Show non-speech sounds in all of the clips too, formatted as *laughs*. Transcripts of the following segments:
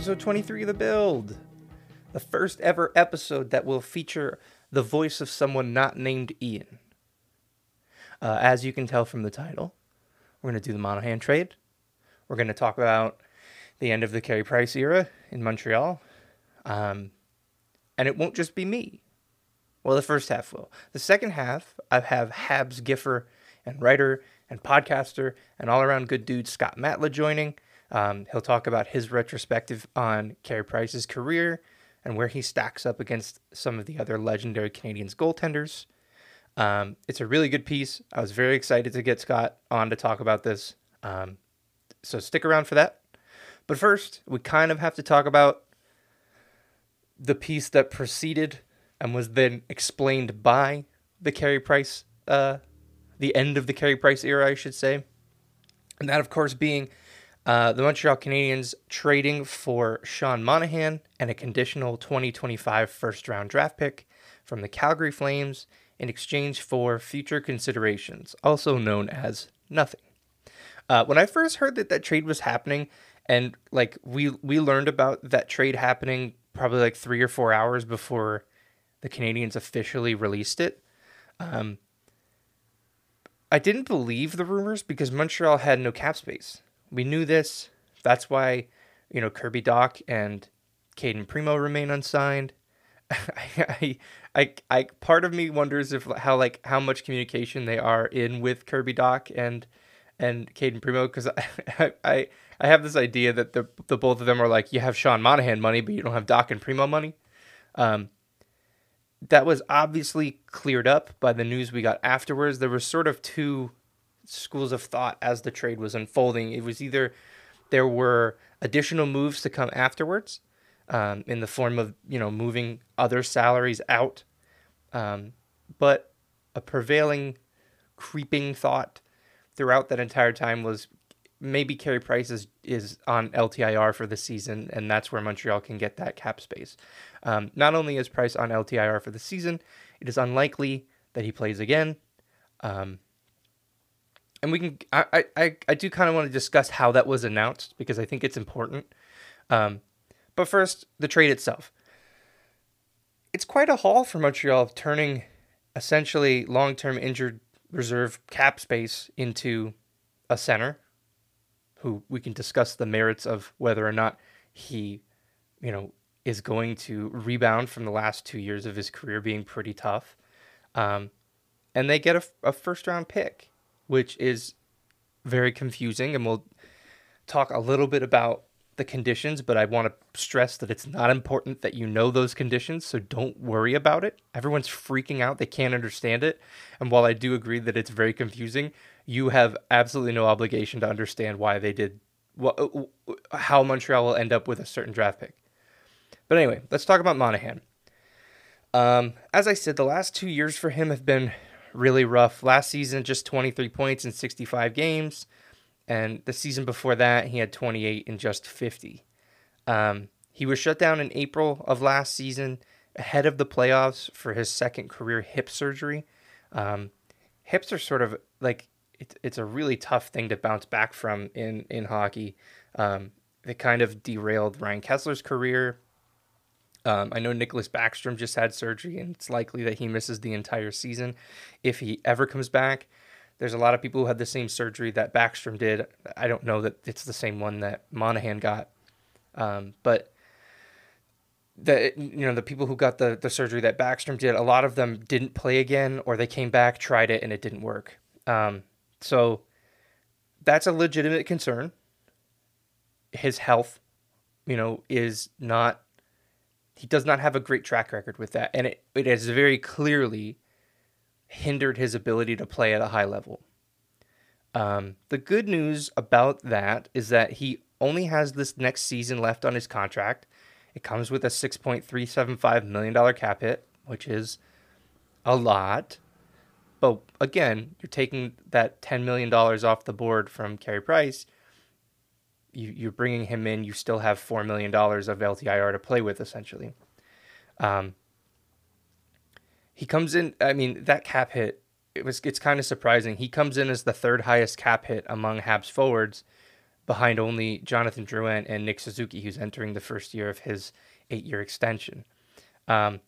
Episode 23 of The Build, the first ever episode that will feature the voice of someone not named Ian. Uh, as you can tell from the title, we're going to do the Monahan trade. We're going to talk about the end of the Carey Price era in Montreal. Um, and it won't just be me. Well, the first half will. The second half, I have Habs Giffer and writer and podcaster and all around good dude Scott Matla joining. Um, he'll talk about his retrospective on Carey Price's career and where he stacks up against some of the other legendary Canadiens goaltenders. Um, it's a really good piece. I was very excited to get Scott on to talk about this. Um, so stick around for that. But first, we kind of have to talk about the piece that preceded and was then explained by the Carey Price, uh, the end of the Carey Price era, I should say. And that, of course, being uh, the Montreal Canadiens trading for Sean Monahan and a conditional 2025 first round draft pick from the Calgary Flames in exchange for future considerations, also known as nothing. Uh, when I first heard that that trade was happening, and like we we learned about that trade happening probably like three or four hours before the Canadiens officially released it. Um, I didn't believe the rumors because Montreal had no cap space. We knew this. That's why, you know, Kirby Dach and Cayden Primeau remain unsigned. *laughs* I, I, I, part of me wonders if how like how much communication they are in with Kirby Dach and and Cayden Primeau because I, *laughs* I I have this idea that the the both of them are like you have Sean Monahan money but you don't have Dach and Primeau money. Um, that was obviously cleared up by the news we got afterwards. There were sort of two schools of thought as the trade was unfolding. It was either there were additional moves to come afterwards um, in the form of you know moving other salaries out, um, but a prevailing creeping thought throughout that entire time was maybe Carey Price is, is on LTIR for the season, and that's where Montreal can get that cap space. Um, not only is Price on LTIR for the season, it is unlikely that he plays again. Um, and we can, I, I, I do kind of want to discuss how that was announced because I think it's important. Um, but first, the trade itself. It's quite a haul for Montreal, of turning essentially long term injured reserve cap space into a center who we can discuss the merits of whether or not he, you know, is going to rebound from the last two years of his career being pretty tough. Um, and they get a, a first round pick, which is very confusing. And we'll talk a little bit about the conditions, but I want to stress that it's not important that you know those conditions, so don't worry about it. Everyone's freaking out, they can't understand it. And while I do agree that it's very confusing, you have absolutely no obligation to understand why they did what, how Montreal will end up with a certain draft pick. But anyway, let's talk about Monahan. Um, as I said, the last two years for him have been really rough. Last season, just 23 points in 65 games. And the season before that, he had 28 in just 50. Um, he was shut down in April of last season ahead of the playoffs for his second career hip surgery. Um, hips are sort of like it's it's a really tough thing to bounce back from in in hockey. Um, it kind of derailed Ryan Kesler's career. Um, I know Nicklas Backstrom just had surgery, and it's likely that he misses the entire season if he ever comes back. There's a lot of people who had the same surgery that Backstrom did. I don't know that it's the same one that Monahan got, um, but the you know the people who got the the surgery that Backstrom did, a lot of them didn't play again, or they came back, tried it, and it didn't work. Um, so that's a legitimate concern. His health, you know, is not. He does not have a great track record with that, and it, it has very clearly hindered his ability to play at a high level. Um, the good news about that is that he only has this next season left on his contract. It comes with a $6.375 million cap hit, which is a lot. But again, you're taking that $10 million off the board from Carey Price. You, you're bringing him in. You still have $4 million of LTIR to play with, essentially. Um, he comes in. I mean, that cap hit. It was. It's kind of surprising. He comes in as the third highest cap hit among Habs forwards, behind only Jonathan Drouin and Nick Suzuki, who's entering the first year of his eight year extension. Um,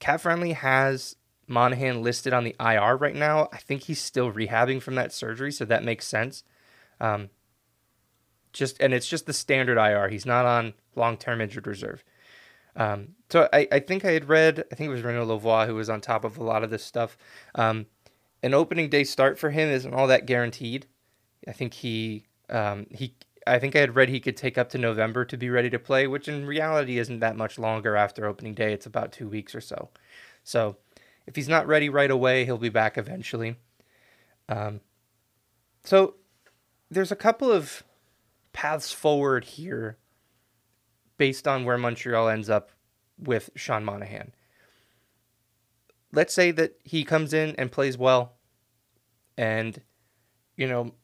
CapFriendly has Monahan listed on the IR right now. I think he's still rehabbing from that surgery, so that makes sense. Um, just and it's just the standard IR. He's not on long term injured reserve. Um, so I, I think I had read, I think it was Renaud Lavoie who was on top of a lot of this stuff. Um, an opening day start for him isn't all that guaranteed. I think he um, he I think I had read he could take up to November to be ready to play, which in reality isn't that much longer after opening day. It's about two weeks or so. So if he's not ready right away, he'll be back eventually. Um, so there's a couple of paths forward here based on where Montreal ends up with Sean Monahan. Let's say that he comes in and plays well, and, you know,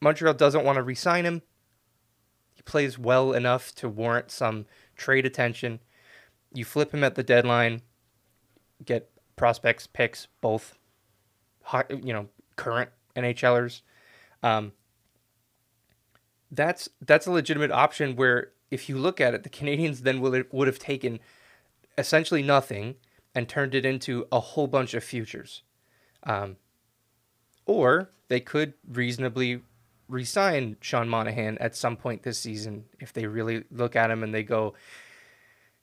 Montreal doesn't want to re sign him. He plays well enough to warrant some trade attention. You flip him at the deadline, get prospects, picks, both, you know, current NHLers. Um, that's that's a legitimate option where if you look at it, the Canadiens then would would have taken essentially nothing and turned it into a whole bunch of futures. Um, or they could reasonably resign Sean Monahan at some point this season if they really look at him and they go,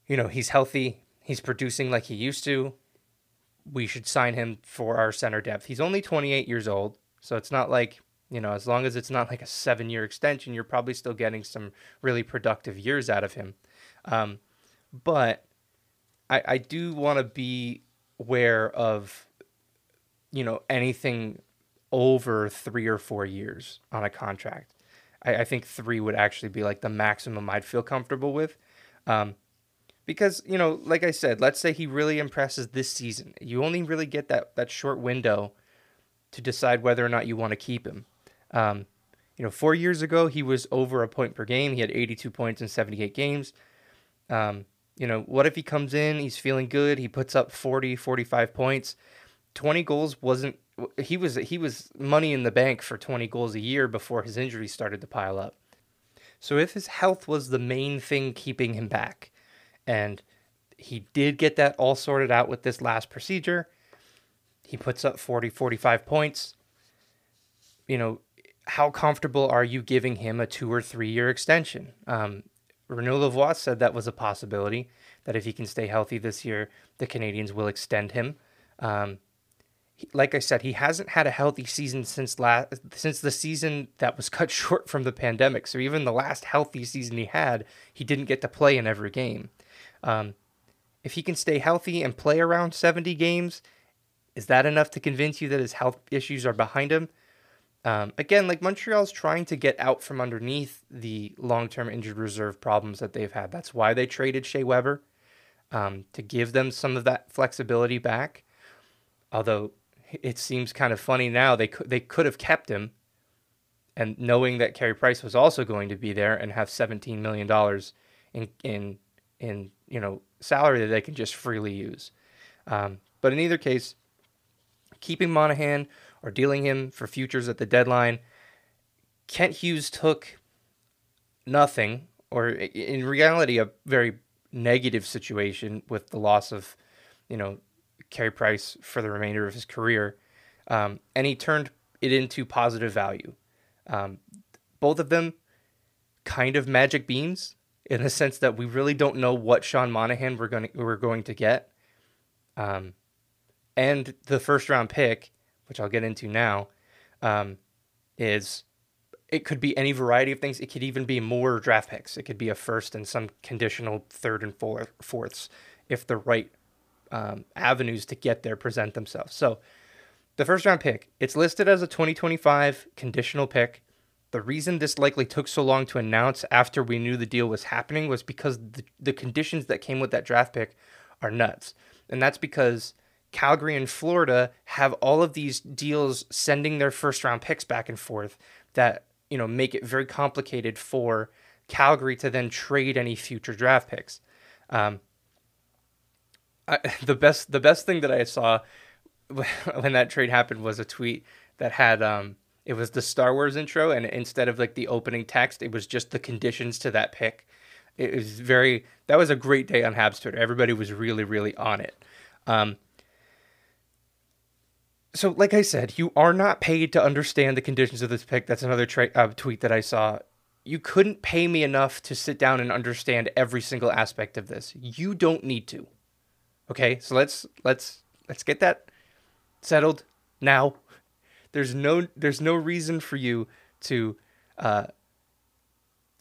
you know, he's healthy, he's producing like he used to. We should sign him for our center depth. He's only 28 years old, so it's not like you know, as long as it's not like a seven year extension, you're probably still getting some really productive years out of him. Um, but I, I do want to be aware of, you know, anything over three or four years on a contract. I, I think three would actually be like the maximum I'd feel comfortable with. Um, because, you know, like I said, let's say he really impresses this season. You only really get that, that short window to decide whether or not you want to keep him. Um, you know, four years ago, he was over a point per game. He had 82 points in 78 games. Um, you know, what if he comes in, he's feeling good, he puts up 40, 45 points. 20 goals wasn't he was he was money in the bank for 20 goals a year before his injuries started to pile up. So if his health was the main thing keeping him back and he did get that all sorted out with this last procedure, he puts up 40 45 points. You know, how comfortable are you giving him a two or three year extension? Um, Renaud Lavoie said that was a possibility, that if he can stay healthy this year, the Canadiens will extend him. Um, like I said, he hasn't had a healthy season since last since the season that was *laughs* cut short from the pandemic. So even the last healthy season he had, he didn't get to play in every game. Um, if he can stay healthy and play around 70 games, is that enough to convince you that his health issues are behind him? Um, again, like Montreal's trying to get out from underneath the long-term injured reserve problems that they've had. That's why they traded Shea Weber um, to give them some of that flexibility back. Although it seems kind of funny now, they could they could have kept him, and knowing that Carey Price was also going to be there and have 17 million dollars in in in you know salary that they can just freely use. Um, but in either case, keeping Monahan or dealing him for futures at the deadline. Kent Hughes took nothing, or in reality, a very negative situation with the loss of, you know, Carey Price for the remainder of his career, um, and he turned it into positive value. Um, both of them kind of magic beans in the sense that we really don't know what Sean Monahan we're going to, we're going to get. Um, and the first round pick which I'll get into now, um, is it could be any variety of things. It could even be more draft picks. It could be a first and some conditional third and fourth, fourths if the right um, avenues to get there present themselves. So the first round pick, it's listed as a 2025 conditional pick. The reason this likely took so long to announce after we knew the deal was happening was because the, the conditions that came with that draft pick are nuts. And that's because Calgary and Florida have all of these deals sending their first round picks back and forth that, you know, make it very complicated for Calgary to then trade any future draft picks. Um, I, *laughs* the best the best thing that I saw *laughs* when that trade happened was a tweet that had um, It was the Star Wars intro, and instead of like the opening text, it was just the conditions to that pick. It was very. That was a great day on Habs Twitter. Everybody was really, really on it. Um, so, like I said, you are not paid to understand the conditions of this pick. That's another tra- uh, tweet that I saw. You couldn't pay me enough to sit down and understand every single aspect of this. You don't need to. Okay, so let's let's let's get that settled now. There's no there's no reason for you to uh,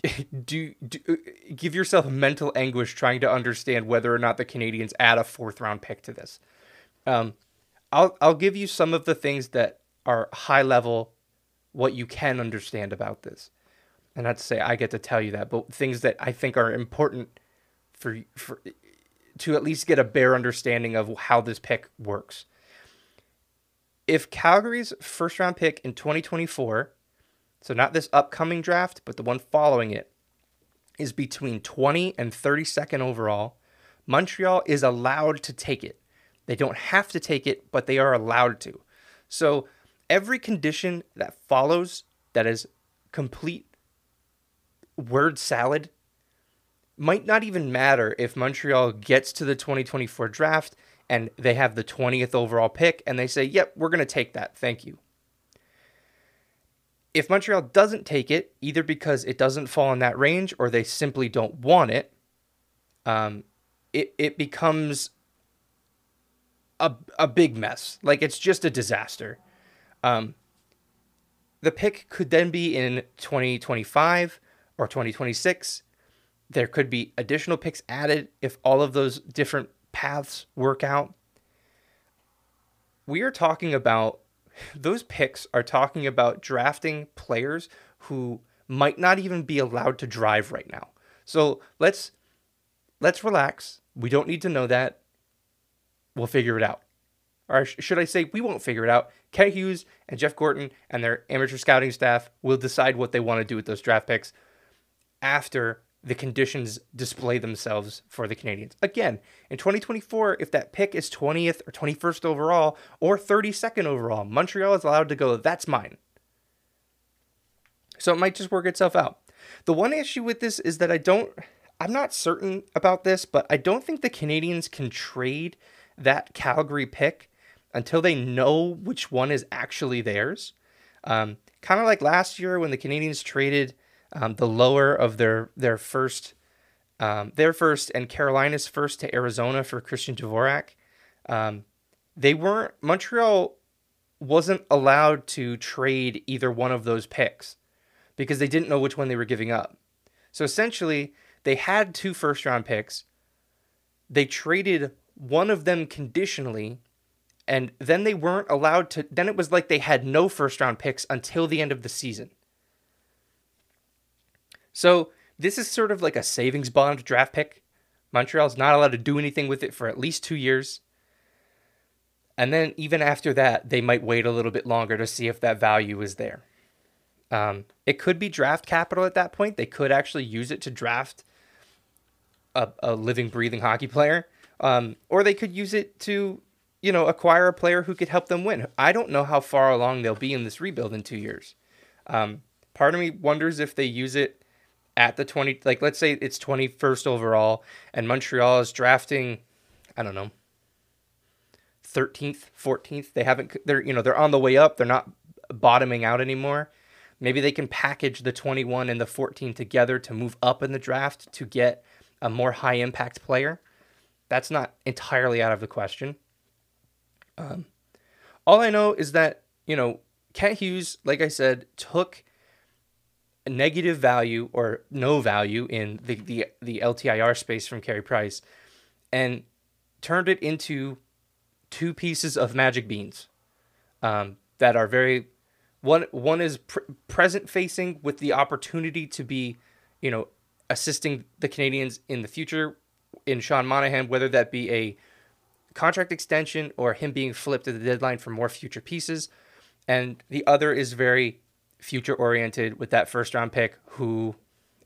*laughs* do, do uh, give yourself mental anguish trying to understand whether or not the Canadiens add a fourth round pick to this. Um, I'll I'll give you some of the things that are high level, what you can understand about this, and not to say I get to tell you that, but things that I think are important for for to at least get a bare understanding of how this pick works. If Calgary's first round pick in 2024, so not this upcoming draft, but the one following it, is between 20 and 32nd overall, Montreal is allowed to take it. They don't have to take it, but they are allowed to. So every condition that follows that is complete word salad might not even matter if Montreal gets to the 2024 draft and they have the 20th overall pick and they say, yep, we're going to take that. Thank you. If Montreal doesn't take it, either because it doesn't fall in that range or they simply don't want it, um, it, it becomes a a big mess. Like it's just a disaster. Um, the pick could then be in 2025 or 2026. There could be additional picks added if all of those different paths work out. We are talking about *laughs* those picks are talking about drafting players who might not even be allowed to drive right now. So let's let's relax. We don't need to know that we'll figure it out. Or should I say, we won't figure it out. Kent Hughes and Jeff Gorton and their amateur scouting staff will decide what they want to do with those draft picks after the conditions display themselves for the Canadiens. Again, in 2024, if that pick is 20th or 21st overall or 32nd overall, Montreal is allowed to go, that's mine. So it might just work itself out. The one issue with this is that I don't, I'm not certain about this, but I don't think the Canadiens can trade that Calgary pick until they know which one is actually theirs. Um, kind of like last year when the Canadiens traded um, the lower of their their first, um, their first and Carolina's first to Arizona for Christian Dvorak. Um, they weren't Montreal wasn't allowed to trade either one of those picks because they didn't know which one they were giving up. So essentially, they had two first round picks. They traded one of them conditionally and then they weren't allowed to then it was like they had no first round picks until the end of the season. So this is sort of like a savings bond draft pick. Montreal's not allowed to do anything with it for at least two years. And then even after that they might wait a little bit longer to see if that value is there. Um, it could be draft capital at that point. They could actually use it to draft a, a living breathing hockey player um, or they could use it to, you know, acquire a player who could help them win. I don't know how far along they'll be in this rebuild in two years. Um, part of me wonders if they use it at the 20, like let's say it's 21st overall and Montreal is drafting, I don't know, 13th, 14th. They haven't, they're, you know, they're on the way up. They're not bottoming out anymore. Maybe they can package the 21 and the 14 together to move up in the draft to get a more high impact player. That's not entirely out of the question. Um, all I know is that, you know, Kent Hughes, like I said, took a negative value or no value in the, the, the LTIR space from Carey Price and turned it into two pieces of magic beans um, that are very one one is pr- present facing with the opportunity to be you know assisting the Canadiens in the future in Sean Monahan, whether that be a contract extension or him being flipped at the deadline for more future pieces. And the other is very future oriented with that first round pick who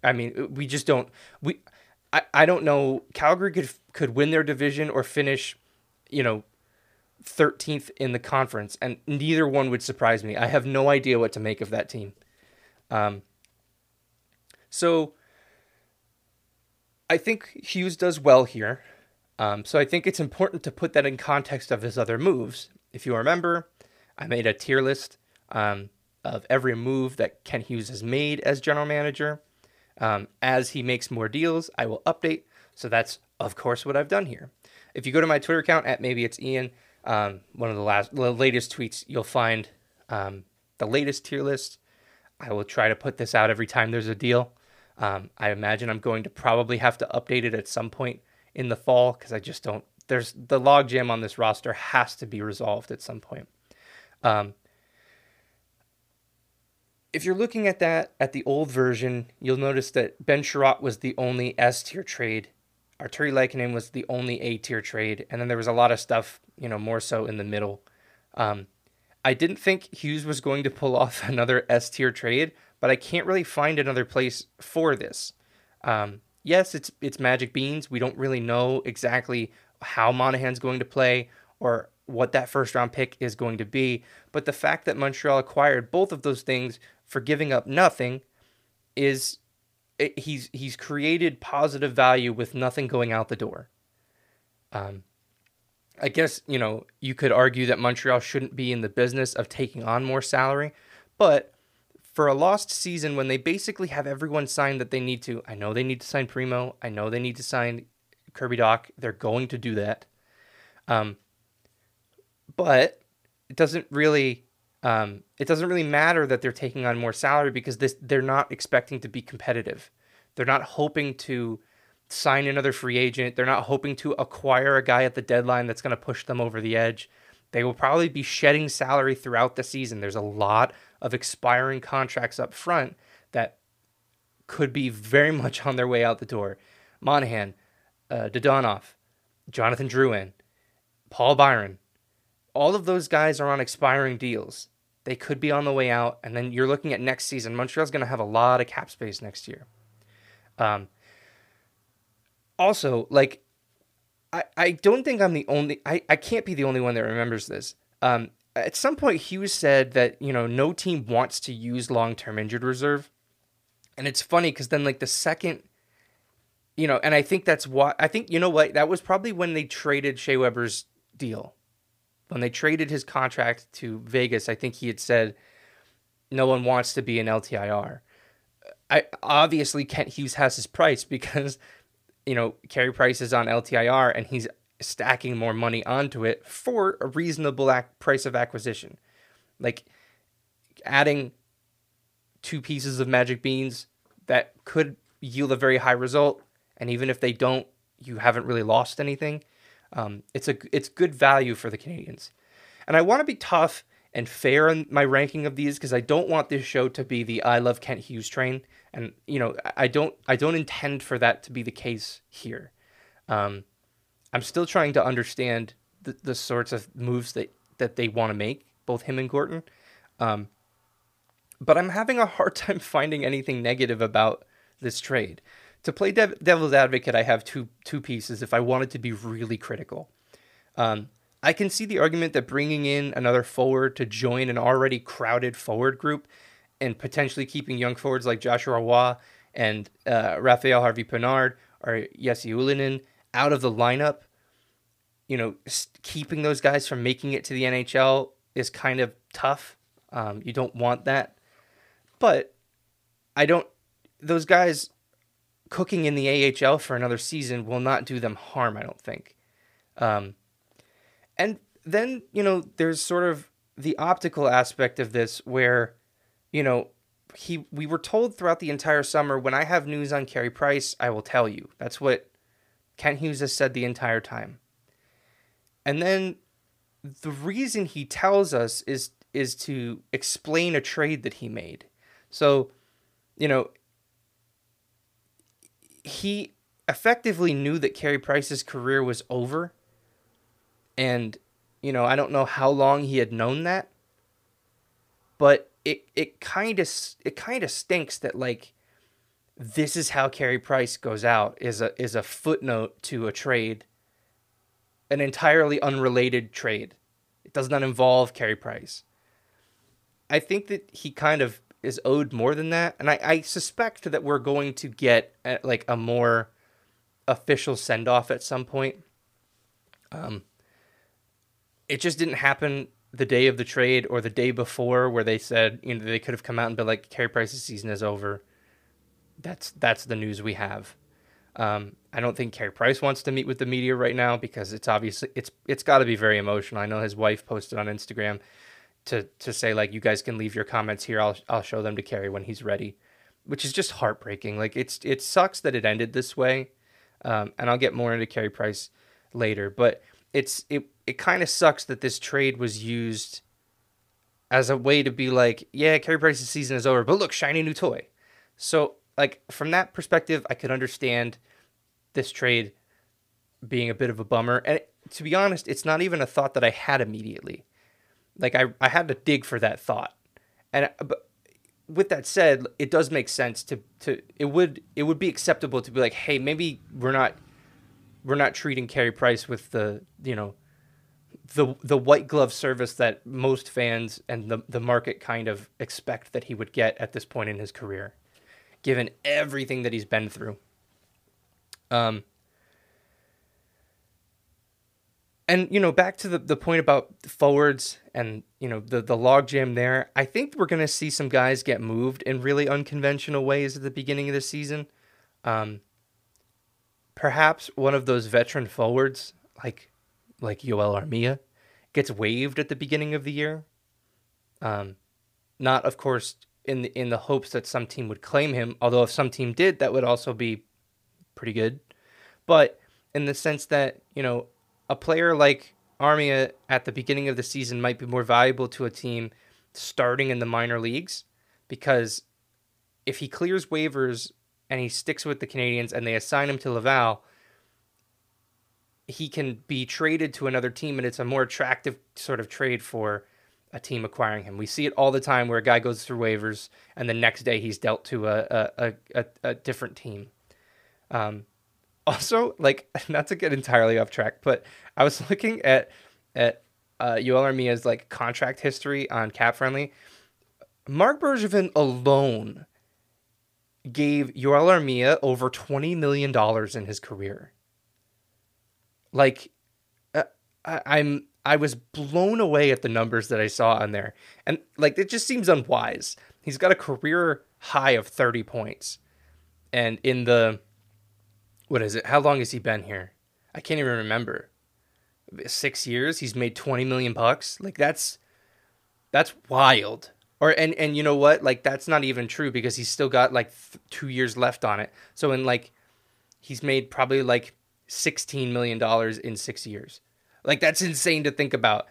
I mean, we just don't we I, I don't know Calgary could could win their division or finish, you know, 13th in the conference, and neither one would surprise me. I have no idea what to make of that team. Um, so I think Hughes does well here. Um, so I think it's important to put that in context of his other moves. If you remember, I made a tier list um, of every move that Kent Hughes has made as general manager. Um, as he makes more deals, I will update. So that's, of course, what I've done here. If you go to my Twitter account at maybe it's Ian, um, one of the last, the latest tweets, you'll find um, the latest tier list. I will try to put this out every time there's a deal. Um, I imagine I'm going to probably have to update it at some point in the fall because I just don't. There's the logjam on this roster has to be resolved at some point. Um, if you're looking at that at the old version, you'll notice that Ben Chiarot was the only S tier trade. Artturi Lehkonen was the only A tier trade, and then there was a lot of stuff, you know, more so in the middle. Um, I didn't think Hughes was going to pull off *laughs* another S tier trade, but I can't really find another place for this. Um, yes, it's it's Magic Beans. We don't really know exactly how Monahan's going to play or what that first round pick is going to be, but the fact that Montreal acquired both of those things for giving up nothing is it, he's he's created positive value with nothing going out the door. Um, I guess you know you could argue that Montreal shouldn't be in the business of taking on more salary, but for a lost season when they basically have everyone signed that they need to, I know they need to sign Primeau. I know they need to sign Kirby Dach. They're going to do that. Um, but it doesn't really um, it doesn't really matter that they're taking on more salary because this they're not expecting to be competitive. They're not hoping to sign another free agent. They're not hoping to acquire a guy at the deadline that's going to push them over the edge. They will probably be shedding salary throughout the season. There's a lot of expiring contracts up front that could be very *laughs* much on their way out the door. Monahan, uh, Dadonov, Jonathan Drouin, Paul Byron, all of those guys are on expiring deals. They could be on the way out, and then you're looking at next season. Montreal's going to have a lot of cap space next year. Um, also, like, I, I don't think I'm the only, I, I can't be the only one that remembers this. Um, at some point, Hughes said that, you know, no team wants to use long term injured reserve. And it's funny because then, like, the second, you know, and I think that's why, I think, you know what, that was probably when they traded Shea Weber's deal when they traded his contract to Vegas, I think he had said no one wants to be an LTIR. I obviously Kent Hughes has his price *laughs* because you know Carey Price is on LTIR and he's stacking more money onto it for a reasonable ac- price of acquisition. Like adding two pieces of magic beans that could yield a very high result and even if they don't you haven't really lost anything um, it's a it's good value for the Canadiens, and I want to be tough and fair in my ranking of these because I don't want this show to be the I love Kent Hughes train, and you know I don't I don't intend for that to be the case here. Um, I'm still trying to understand the, the sorts of moves that that they want to make, both him and Gorton. Um, but I'm having a hard *laughs* time finding anything negative about this trade to play dev- devil's advocate, I have two two pieces. If I wanted to be really critical, um, I can see the argument that bringing in another forward to join an already crowded forward group, and potentially keeping young forwards like Joshua Roy and uh, Raphael Harvey Pinard or Jesse Ylönen out of the lineup, you know, keeping those guys from making it to the NHL is kind of tough. Um, you don't want that, but I don't. Those guys cooking in the AHL for another season will not do them harm, I don't think. Um, and then, you know, there's sort of the optical aspect of this where, you know, he we were told throughout the entire summer when I have news on Carey Price, I will tell you. That's what Kent Hughes has said the entire time. And then the reason he tells us is is to explain a trade that he made. So, you know, he effectively knew that Carey Price's career was over. And, you know, I don't know how long he had known that. But it it kind of it kind of stinks that like this is how Carey Price goes out is a is a footnote to a trade an entirely unrelated trade It does not involve Carey Price. I think that he kind of is owed more than that, and I, I suspect that we're going to get a, like a more official send off at some point. Um, it just didn't happen the day of the trade or the day before, where they said you know they could have come out and been like, Carey Price's season is over. That's that's the news we have. Um, I don't think Carey Price wants to meet with the media right now because it's obviously it's it's got to be very emotional. I know his wife posted on Instagram to to say like you guys can leave your comments here. I'll I'll show them to Carey when he's ready, which is just heartbreaking. Like it's it sucks that it ended this way, um, and I'll get more into Carey Price later. But it's it it kind of sucks that this trade was used as a way to be like, yeah, Carey Price's season is over, but look, shiny new toy. So like from that perspective, I could understand this trade being a bit of a bummer. And to be honest, it's not even a thought that I had immediately. Like I, I had to dig for that thought. And uh, but with that said, it does make sense to to it would it would be acceptable to be like, hey, maybe we're not we're not treating Carey Price with the you know the the white glove service that most fans and the the market kind of expect that he would get at this point in his career, given everything that he's been through. Um, and you know, back to the, the point about forwards and you know the the logjam there. I think we're gonna see some guys get moved in really unconventional ways at the beginning of the season. Um, perhaps one of those veteran forwards, like like Yoel Armia, gets waived at the beginning of the year. Um, not of course in the, in the hopes that some team would claim him. Although if some team did, that would also be pretty good. But in the sense that you know a player like Armia at the beginning of the season might be more valuable to a team starting in the minor leagues because if he clears waivers and he sticks with the Canadians and they assign him to Laval, he can be traded to another team and it's a more attractive sort of trade for a team acquiring him. We see it all the time where a guy goes through waivers and the next day he's dealt to a a, a, a different team. Um, *laughs* also, like *laughs* not to get entirely off track, but I was *laughs* looking at at uh, Yoel Armia's like contract history on Cap Friendly. Marc Bergevin alone gave Yoel Armia over twenty million dollars in his career. Like, uh, I, I'm I was blown away at the numbers that I saw on there, and like it just seems unwise. He's got a career high of thirty points, and in the what is it? How long has he been here? I can't even remember. Six years. He's made twenty million bucks. Like that's that's wild. Or and and you know what? Like that's not even true because he's still got like th- two years left on it. So in like, he's made probably like sixteen million dollars in six years. Like that's insane to think about.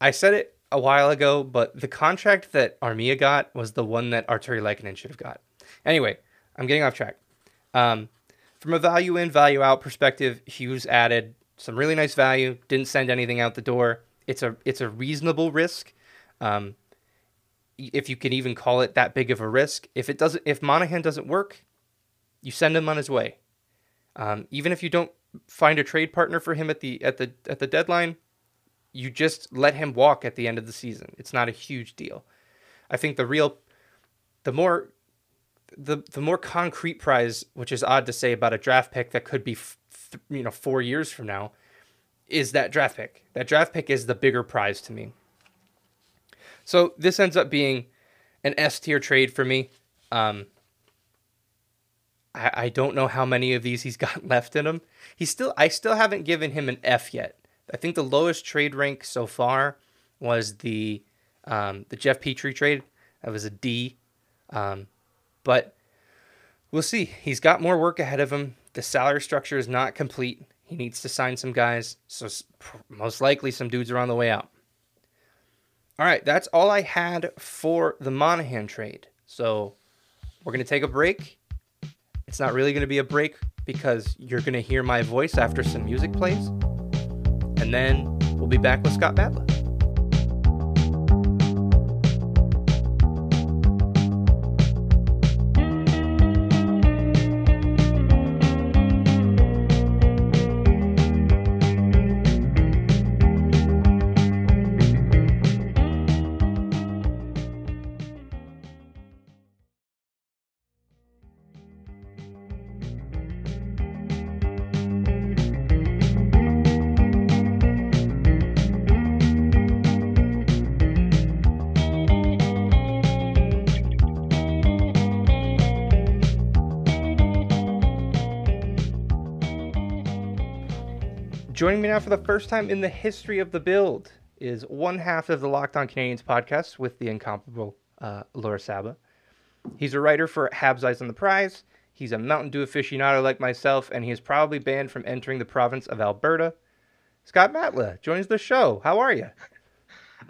I said it a while ago, but the contract that Armia got was the one that Artturi Lehkonen should have got. Anyway, I'm getting off track. Um, from a value in, value out perspective, Hughes added some really nice value. Didn't send anything out the door. It's a it's a reasonable risk, um, if you can even call it that big of a risk. If it doesn't, if Monahan doesn't work, you send him on his way. Um, even if you don't find a trade partner for him at the at the at the deadline, you just let him walk at the end of the season. It's not a huge deal. I think the real, the more the the more concrete prize, which is odd to say about a draft pick that could be f- you know four years from now, is that draft pick. That draft pick is the bigger prize to me. So this ends up being an S tier trade for me. Um, I, I don't know how many of these he's *laughs* got left in him. He's still I still haven't given him an F yet. I think the lowest trade rank so far was the um, the Jeff Petry trade. That was a D. Um, but we'll see. He's got more work ahead of him. The salary structure is not complete. He needs to sign some guys. So most likely some dudes are on the way out. All right, that's all I had for the Monahan trade. So we're going to take a break. It's not really going to be a break because you're going to hear my voice after some music plays. And then we'll be back with Scott Matla. Joining me now for the first time in the history of the build is one half of the Locked On Canadiens podcast with the incomparable uh, Laura Saba. He's a writer for Habs Eyes on the Prize. He's a Mountain Dew aficionado like myself, and he is probably banned from entering the province of Alberta. Scott Matla joins the show. How are you?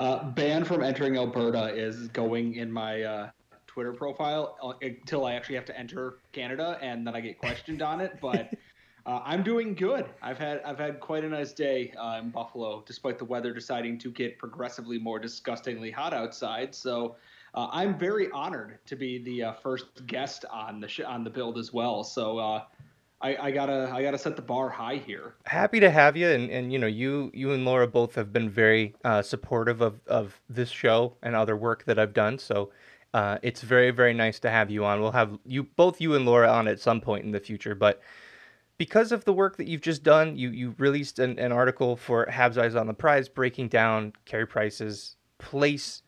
Uh, banned from entering Alberta is going in my uh, Twitter profile uh, until I actually have to enter Canada, and then I get questioned on it. But *laughs* uh, I'm doing good. I've had I've had quite a nice day uh, in Buffalo, despite the weather deciding to get progressively more disgustingly hot outside. So uh, I'm very honored to be the uh, first guest on the sh- on the build as well. So uh, I, I, gotta I gotta set the bar high here. Happy to have you, and, and you know you you and Laura both have been very uh, supportive of of this show and other work that I've done. So. it's very, very nice to have you on. We'll have you both you and Laura on at some point in the future, but because of the work that you've just done, you you released an, an article for Habs Eyes on the Prize breaking down Carey Price's place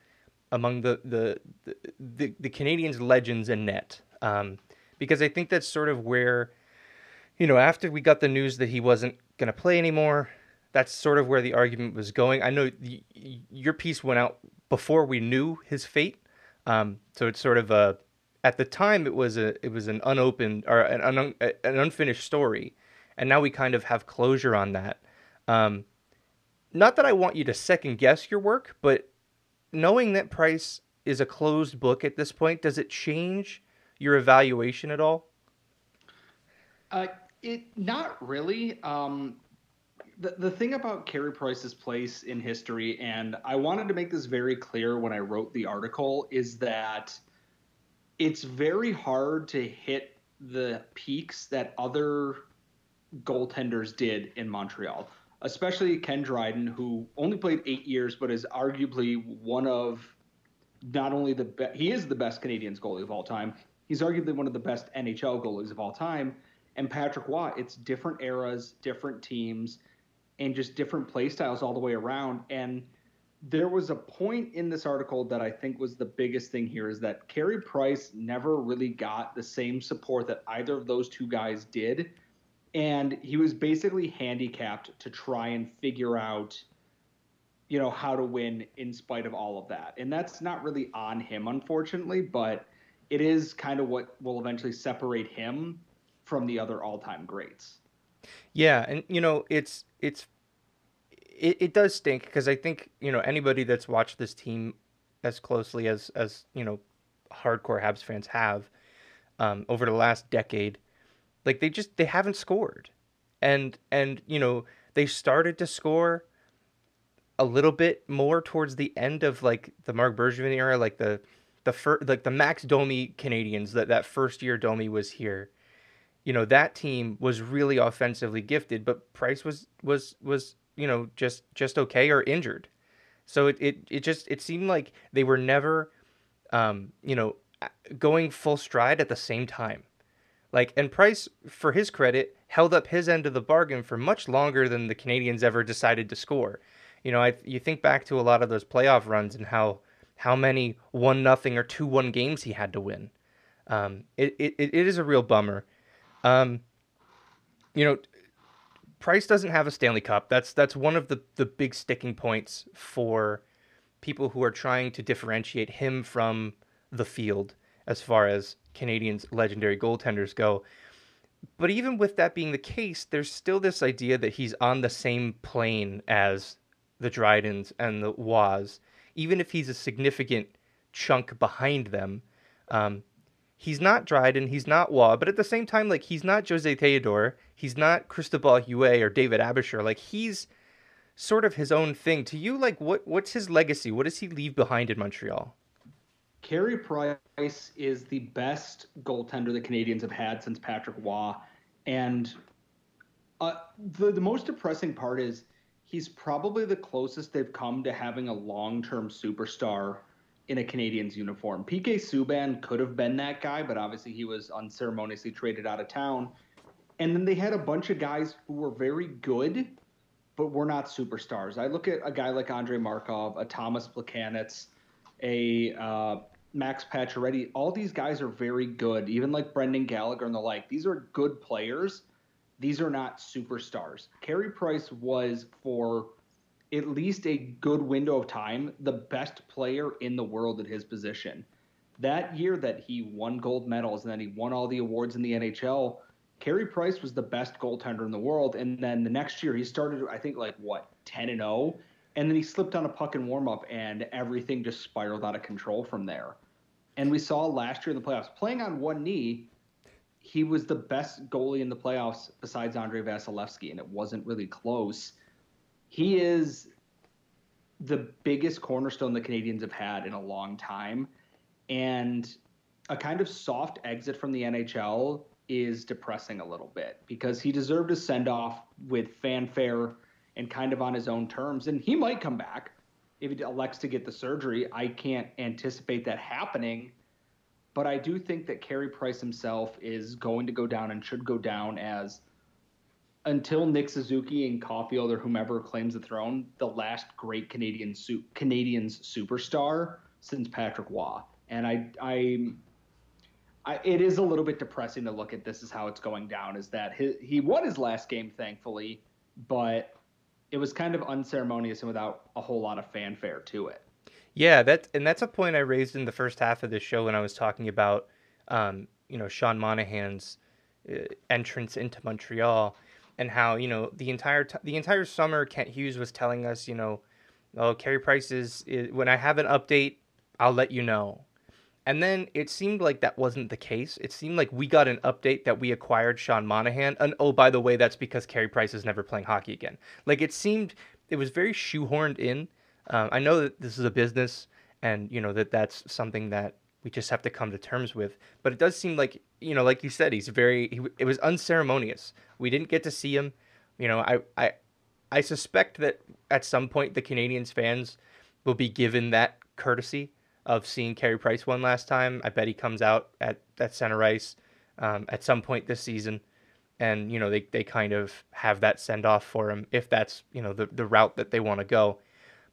among the the the, the, the Canadiens legends in net. Um, because I think that's sort of where, you know, after we got the news that he wasn't going to play anymore, that's sort of where the argument was going. I know the, your piece went out before we knew his fate, um, so it's sort of a at the time it was a it was an unopened or an, un, an unfinished story, and now we kind of have closure on that. Um, not that I want you to second guess your work, but knowing that Price is a closed book at this point, does it change your evaluation at all? Uh, it not really. Um, the the thing about Carey Price's place in history, and I wanted to make this very clear when I wrote the article, is that it's very hard to hit the peaks that other goaltenders did in Montreal, especially Ken Dryden, who only played eight years, but is arguably one of not only the best, he is the best Canadiens goalie of all time. He's arguably one of the best NHL goalies of all time. And Patrick Roy, it's different eras, different teams, and just different play styles all the way around. And there was a point in this article that I think was the biggest thing here is that Carey Price never really got the same support that either of those two guys did. And he was basically handicapped to try and figure out, you know, how to win in spite of all of that. And that's not really on him, unfortunately, but it is kind of what will eventually separate him from the other all time greats. Yeah. And, you know, it's, it's it, it does stink because I think you know anybody that's watched this team as closely as as you know hardcore Habs fans have um, over the last decade, like they just they haven't scored, and and you know they started to score a little bit more towards the end of like the Marc Bergevin era, like the the first like the Max Domi Canadiens that that first year Domi was here. You know that team was really offensively gifted, but Price was was was you know just just okay or injured. So it it, it just it seemed like they were never um, you know going full stride at the same time. Like and Price for his credit held up his end of the bargain for much longer than the Canadiens ever decided to score. You know, I you think back to a lot of those playoff runs and how how many one nothing or two one games he had to win. Um, it, it it is a real bummer. Um, you know, Price doesn't have a Stanley Cup. That's that's one of the the big sticking points for people who are trying to differentiate him from the field as far as Canadiens legendary goaltenders go. But even with that being the case, there's still this idea that he's on the same plane as the Drydens and the Roys, even if he's a significant chunk behind them. Um, he's not Dryden, he's not Roy, but at the same time, like he's not Jose Theodore, he's not Cristobal Huet or David Aebischer. Like he's sort of his own thing. To you, like what what's his legacy? What does he leave behind in Montreal? Carey Price is the best goaltender the Canadiens have had since Patrick Roy, and uh, the the most depressing part is he's probably the closest they've come to having a long term superstar in a Canadiens uniform. PK Subban could have been that guy, but obviously he was unceremoniously traded out of town. And then they had a bunch of guys who were very good, but were not superstars. I look at a guy like Andrei Markov, a Thomas Plekanec, a uh, Max Pacioretty. All these guys are very good, even like Brendan Gallagher and the like. These are good players these are not superstars. Carey Price was for at least a good window of time the best player in the world at his position. That year that he won gold medals and then he won all the awards in the NHL, Carey Price was the best goaltender in the world. And then the next year he started, I think, like what, 10 and 0. And then he slipped on a puck in warm up and everything just spiraled out of control from there. And we saw last year in the playoffs, playing on one knee, he was the best goalie in the playoffs besides Andrei Vasilevskiy, and it wasn't really close. He is the biggest cornerstone the Canadiens have had in a long time. And a kind of soft exit from the NHL is depressing a little bit because he deserved a send off with fanfare and kind of on his own terms. And he might come back if he elects to get the surgery. I can't anticipate that happening. But I do think that Carey Price himself is going to go down and should go down as until Nick Suzuki and Caufield or whomever claims the throne, the last great Canadian su- Canadiens superstar since Patrick Roy. And I, I, I, it is a little bit depressing to look at this is how it's going down. Is that his, he won his last game, thankfully, but it was kind of unceremonious and without a whole lot of fanfare to it. Yeah, that and that's a point I raised in the first half of the show when I was talking about, um, you know, Sean Monahan's uh, entrance into Montreal, and how you know the entire t- the entire summer Kent Hughes was telling us, you know, oh, Carey Price is, when I have an update, I'll let you know. And then it seemed like that wasn't the case. It seemed like we got an update that we acquired Sean Monahan. And oh, by the way, that's because Carey Price is never playing hockey again. Like it seemed, it was very shoehorned in. Um, I know that this is a business, and you know that that's something that we just have to come to terms with. But it does seem like you know, like you said, he's very. He, it was unceremonious. We didn't get to see him. You know, I I I suspect that at some point the Canadiens fans will be given that courtesy of seeing Carey Price one last time. I bet he comes out at at center ice um, at some point this season, and you know they they kind of have that send off for him if that's you know the the route that they want to go.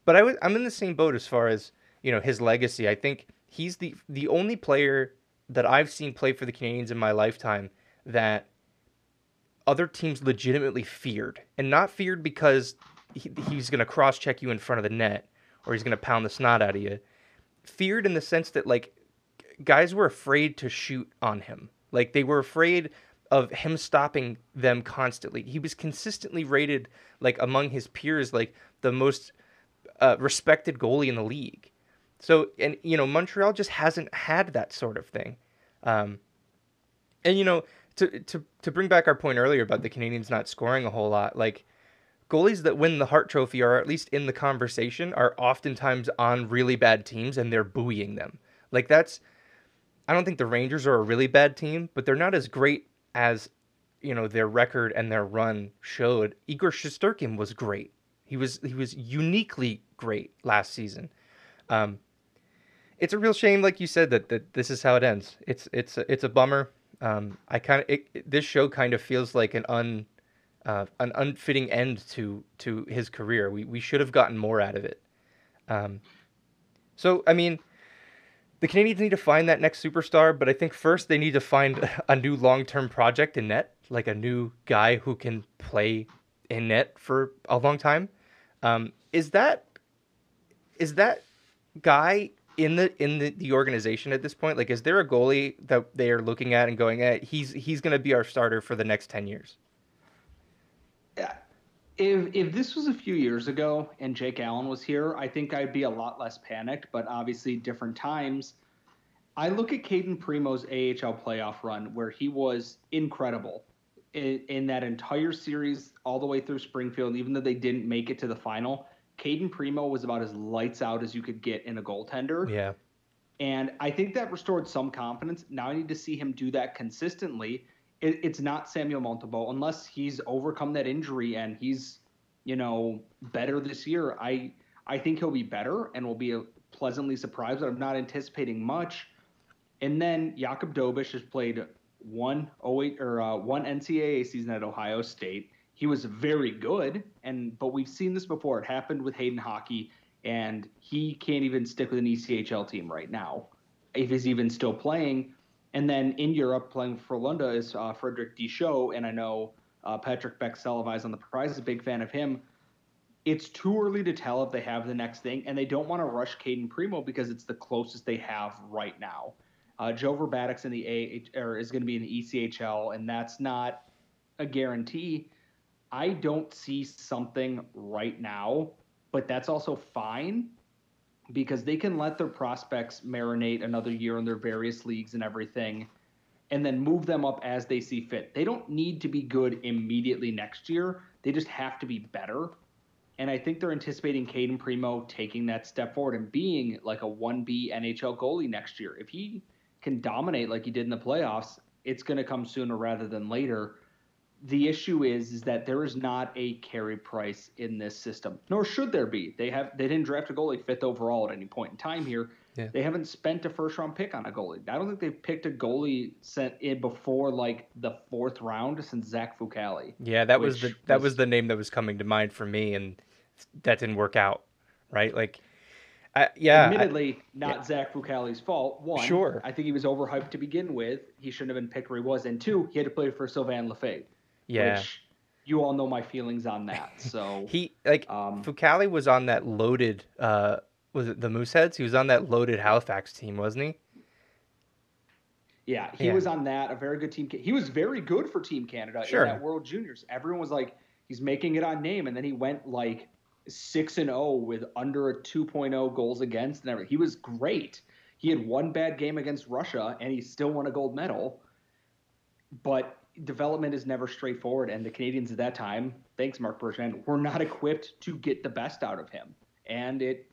But I I'm in the same boat as far as you know his legacy. I think he's the the only player that I've seen play for the Canadiens in my lifetime that other teams legitimately feared, and not feared because he, he's going to cross check you in front of the net or he's going to pound the snot out of you. Feared in the sense that like guys were afraid to shoot on him. Like they were afraid of him stopping them constantly. He was consistently rated like among his peers like the most uh, respected goalie in the league. So and you know Montreal just hasn't had that sort of thing. Um, and you know to to to bring back our point earlier about the Canadiens not scoring a whole lot, like goalies that win the Hart Trophy are at least in the conversation are oftentimes on really bad teams and they're buoying them. Like that's I don't think the Rangers are a really bad team, but they're not as great as you know their record and their run showed. Igor Shesterkin was great. He was he was uniquely great last season. Um, it's a real shame, like you said, that, that this is how it ends. It's it's it's a bummer. Um, I kind of this show kind of feels like an un uh, an unfitting end to to his career. We we should have gotten more out of it. Um, so I mean, the Canadiens need to find that next superstar, but I think first they need to find *laughs* a new long term project in net, like a new guy who can play in net for a long time. Um, is that is that guy in the in the, the organization at this point? Like, is there a goalie that they are looking at and going, at? Eh, he's he's going to be our starter for the next ten years"? Yeah. if if this was a few years ago and Jake Allen was here, I think I'd be a lot less panicked. But obviously, different times. I look at Cayden Primeau's AHL playoff run where he was incredible in, in, that entire series all the way through Springfield. Even though they didn't make it to the final, Cayden Primeau was about as lights out as you could get in a goaltender. Yeah. And I think that restored some confidence. Now I need to see him do that consistently it, it's not Samuel Montembeault unless he's overcome that injury and he's you know better this year. I I think he'll be better and will be pleasantly surprised, but I'm not anticipating much. And then Jakub Dobes has played one 08 or uh, one NCAA season at Ohio State. He was very good, and but we've seen this before. It happened with Hayden Hawkey, and he can't even stick with an ECHL team right now, if he's even still playing. And then in Europe, playing for Lunda is uh, Frederik Dichow, and I know Uh, Patrick Bexell Eyes on the prize is a big fan of him. It's too early to tell if they have the next thing, and they don't want to rush Cayden Primeau because it's the closest they have right now. Uh, Joe Vrbetic's in the A or is going to be in the ECHL, and that's not a guarantee. I don't see something right now, but that's also fine because they can let their prospects marinate another year in their various leagues and everything and then move them up as they see fit. They don't need to be good immediately next year. They just have to be better. And I think they're anticipating Cayden Primeau taking that step forward and being like a 1B NHL goalie next year. If he can dominate like he did in the playoffs, it's going to come sooner rather than later. The issue is is that there is not a Carey Price in this system, nor should there be. They have they didn't draft a goalie fifth overall at any point in time here. Yeah. They haven't spent a first round pick on a goalie. I don't think they've picked a goalie sent in before like the fourth round since Zach Fucale. Yeah, that was the that was, was the name that was coming to mind for me, and that didn't work out. Right, like uh, yeah. Admittedly, I, not yeah. Zach Fucale's fault. One, sure. I think he was overhyped to begin with. He shouldn't have been picked where he was. And two, he had to play for Sylvain Lefebvre. Yeah. Which you all know my feelings on that. *laughs* So he like um, Fucale was on that loaded. uh Was it the Mooseheads? He was on that loaded Halifax team, wasn't he? Yeah, he yeah. was on that. A very good team. He was very good for Team Canada sure. in that World Juniors. Everyone was like, he's making it on name, and then he went like six and zero with under a 2.0 goals against and everything. He was great. He had one bad game against Russia and he still won a gold medal. But development is never straightforward, and the Canadiens at that time, thanks Marc Bergevin, were not equipped to get the best out of him. And it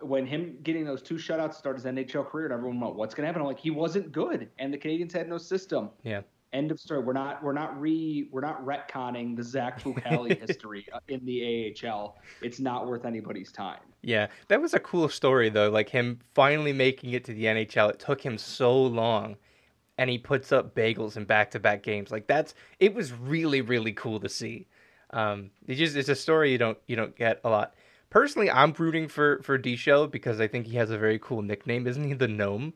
when him getting those two shutouts start his NHL career, and everyone went, "What's going to happen?" I'm like, he wasn't good, and the Canadiens had no system. Yeah. End of story. We're not we're not re we're not retconning the Zach Fucale *laughs* history uh, in the AHL. It's not worth anybody's time. Yeah, that was a cool story though. Like him finally making it to the NHL. It took him so long, and he puts up bagels in back-to-back games. Like that's it was really really cool to see. Um, it's just it's a story you don't you don't get a lot. Personally, I'm rooting for for Dichow because I think he has a very cool nickname. Isn't he the gnome?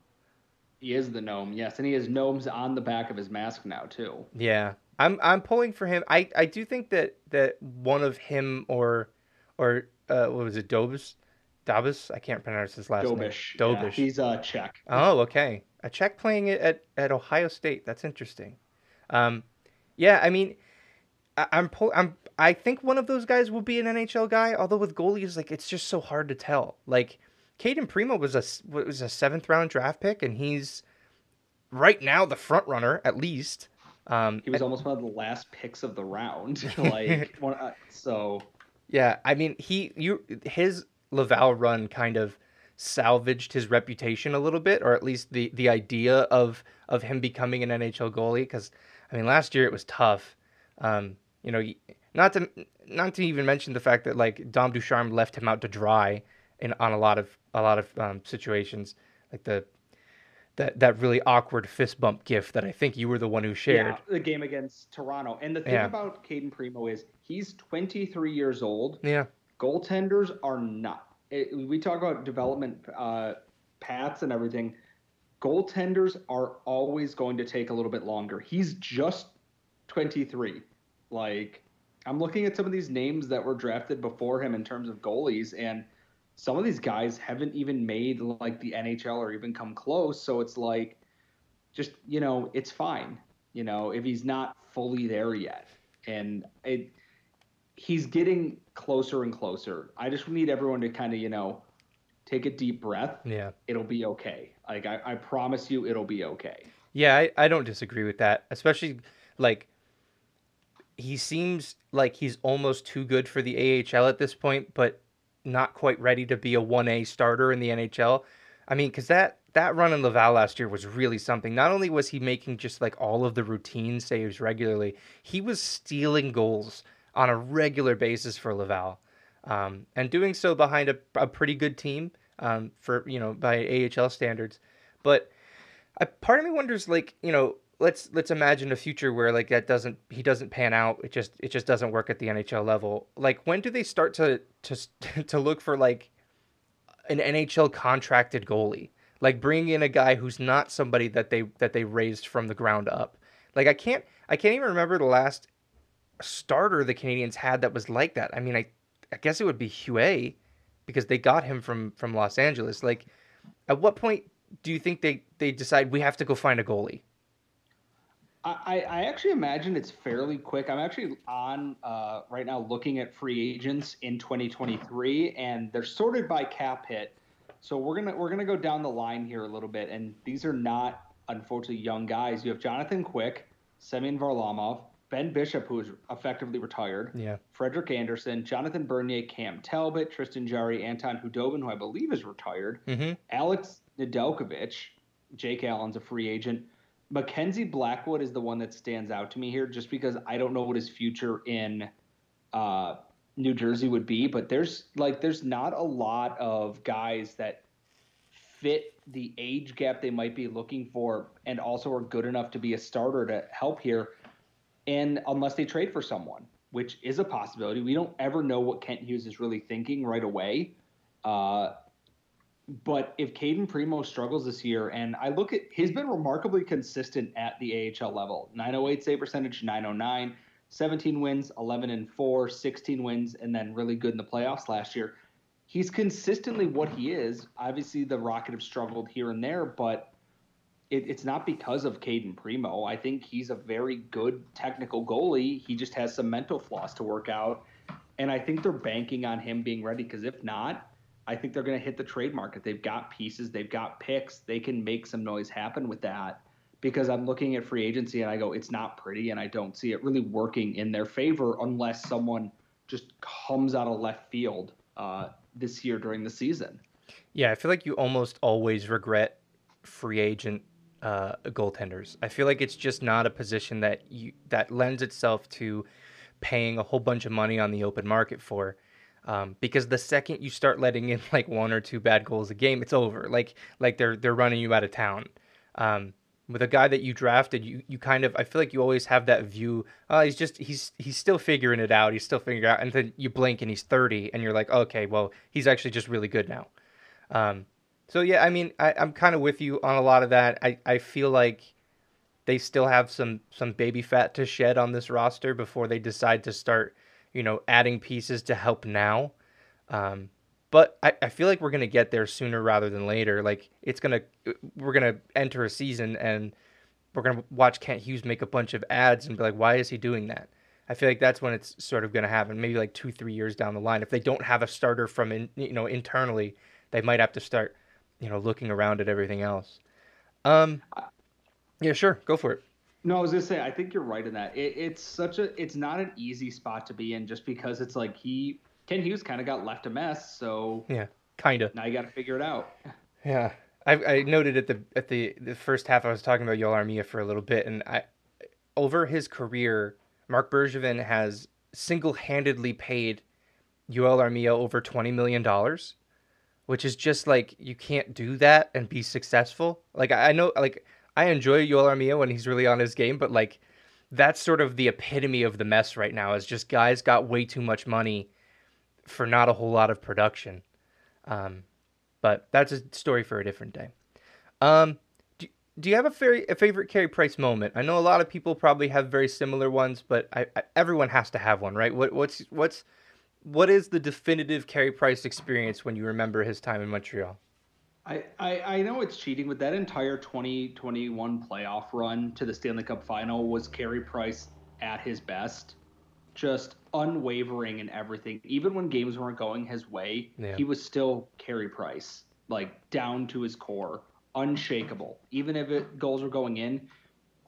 He is the gnome, yes, and he has gnomes on the back of his mask now too. Yeah, I'm I'm pulling for him. I, I do think that that one of him or or uh, what was it, Dobis? Dabis? I can't pronounce his last Dobes. name. Dobes. Yeah, he's a uh, Czech. Oh, okay. A Czech playing it at, at Ohio State. That's interesting. Um, yeah, I mean, I, I'm pull, I'm I think one of those guys will be an NHL guy. Although with goalies, like it's just so hard to tell. Like Cayden Primeau was a was a seventh round draft pick, and he's right now the front runner at least. Um, he was almost one of the last picks of the round, *laughs* like one, uh, so. Yeah, I mean he you his Laval run kind of salvaged his reputation a little bit, or at least the the idea of of him becoming an NHL goalie. Because I mean, last year it was tough. Um, you know, not to not to even mention the fact that like Dom Ducharme left him out to dry in on a lot of a lot of um, situations, like the that that really awkward fist bump gift that I think you were the one who shared. Yeah, the game against Toronto. And the thing yeah. about Cayden Primeau is he's 23 years old. Yeah. Goaltenders are not. It, we talk about development uh, paths and everything. Goaltenders are always going to take a little bit longer. He's just 23. Like I'm looking at some of these names that were drafted before him in terms of goalies and some of these guys haven't even made like the NHL or even come close. So it's like, just you know, it's fine. You know, if he's not fully there yet, and it, he's getting closer and closer. I just need everyone to kind of you know, take a deep breath. Yeah, it'll be okay. Like I, I promise you, it'll be okay. Yeah, I, I don't disagree with that. Especially like he seems like he's almost too good for the AHL at this point, but not quite ready to be a 1A starter in the NHL. I mean, because that that run in Laval last year was really something. Not only was he making just like all of the routine saves regularly, he was stealing goals on a regular basis for Laval, um, and doing so behind a, a pretty good team um, for you know by AHL standards. But a part of me wonders, like you know, let's let's imagine a future where like that doesn't he doesn't pan out. It just it just doesn't work at the NHL level. Like when do they start to to *laughs* to look for like an NHL contracted goalie? Like bringing in a guy who's not somebody that they that they raised from the ground up. Like I can't I can't even remember the last starter the Canadiens had that was like that. I mean, I I guess it would be Huet because they got him from from Los Angeles. Like, at what point do you think they they decide we have to go find a goalie? I, I actually imagine it's fairly quick. I'm actually on uh, right now looking at free agents in 2023, and they're sorted by cap hit. So we're gonna we're gonna go down the line here a little bit, and these are not unfortunately young guys. You have Jonathan Quick, Semyon Varlamov, Ben Bishop, who is effectively retired. Yeah. Frederik Andersen, Jonathan Bernier, Cam Talbot, Tristan Jarry, Anton Khudobin, who I believe is retired. Mm-hmm. Alex Nedeljkovic, Jake Allen's a free agent. Mackenzie Blackwood is the one that stands out to me here, just because I don't know what his future in uh, New Jersey would be. But there's like there's not a lot of guys that fit the age gap they might be looking for, and also are good enough to be a starter to help here. And unless they trade for someone, which is a possibility, we don't ever know what Kent Hughes is really thinking right away. Uh, but if Cayden Primeau struggles this year, and I look at, he's been remarkably consistent at the AHL level 908 save percentage, 909, 17 wins, 11 and 4, 16 wins, and then really good in the playoffs last year. He's consistently what he is. Obviously, the Rocket have struggled here and there, but it, it's not because of Cayden Primeau. I think he's a very good technical goalie. He just has some mental flaws to work out. And I think they're banking on him being ready because if not, I think they're going to hit the trade market. They've got pieces, they've got picks, they can make some noise happen with that. Because I'm looking at free agency and I go, it's not pretty, and I don't see it really working in their favor unless someone just comes out of left field uh, this year during the season. Yeah, I feel like you almost always regret free agent uh, goaltenders. I feel like it's just not a position that you that lends itself to paying a whole bunch of money on the open market for. Um, because the second you start letting in *laughs* like one or two bad goals a game, it's over. Like like they're they're running you out of town. Um, with a guy that you drafted, you you kind of I feel like you always have that view. Oh, he's just he's he's still figuring it out. He's still figuring out, and then you blink and he's thirty, and you're like, okay, well he's actually just really good now. Um, so yeah, I mean I, I'm kind of with you on a lot of that. I I feel like they still have some some baby fat to shed on this roster before they decide to start you know, adding pieces to help now. Um, but I, I feel like we're gonna get there sooner rather than later. Like it's gonna we're gonna enter a season and we're gonna watch Kent Hughes make a bunch of ads and be like, why is he doing that? I feel like that's when it's sort of gonna happen. Maybe like two three years down the line, if they don't have a starter from in, you know internally, they might have to start you know looking around at everything else. Um, yeah, sure, go for it. No, I was gonna say I think you're right in that. It, it's such a it's not an easy spot to be in just because it's like he Kent Hughes kind of got left a mess, so yeah, kind of. Now you got to figure it out. Yeah, I, I noted at the at the the first half I was talking about Joel Armia for a little bit, and I over his career, Marc Bergevin has single handedly paid Joel Armia over twenty million dollars, which is just like you can't do that and be successful. Like I know, like I enjoy Joel Armia when he's really on his game, but like that's sort of the epitome of the mess right now. Is just guys got way too much money for not a whole lot of production. Um, but that's a story for a different day. Um, do, do you have a, very, a favorite Carey Price moment? I know a lot of people probably have very similar ones, but I, I, everyone has to have one, right? What, what's what's what is the definitive Carey Price experience when you remember his time in Montreal? I, I, I know it's cheating, but that entire 2021 playoff run to the Stanley Cup final was Carey Price at his best. Just unwavering in everything. Even when games weren't going his way, yeah. he was still Carey Price, like down to his core, unshakable. Even if it, goals were going in,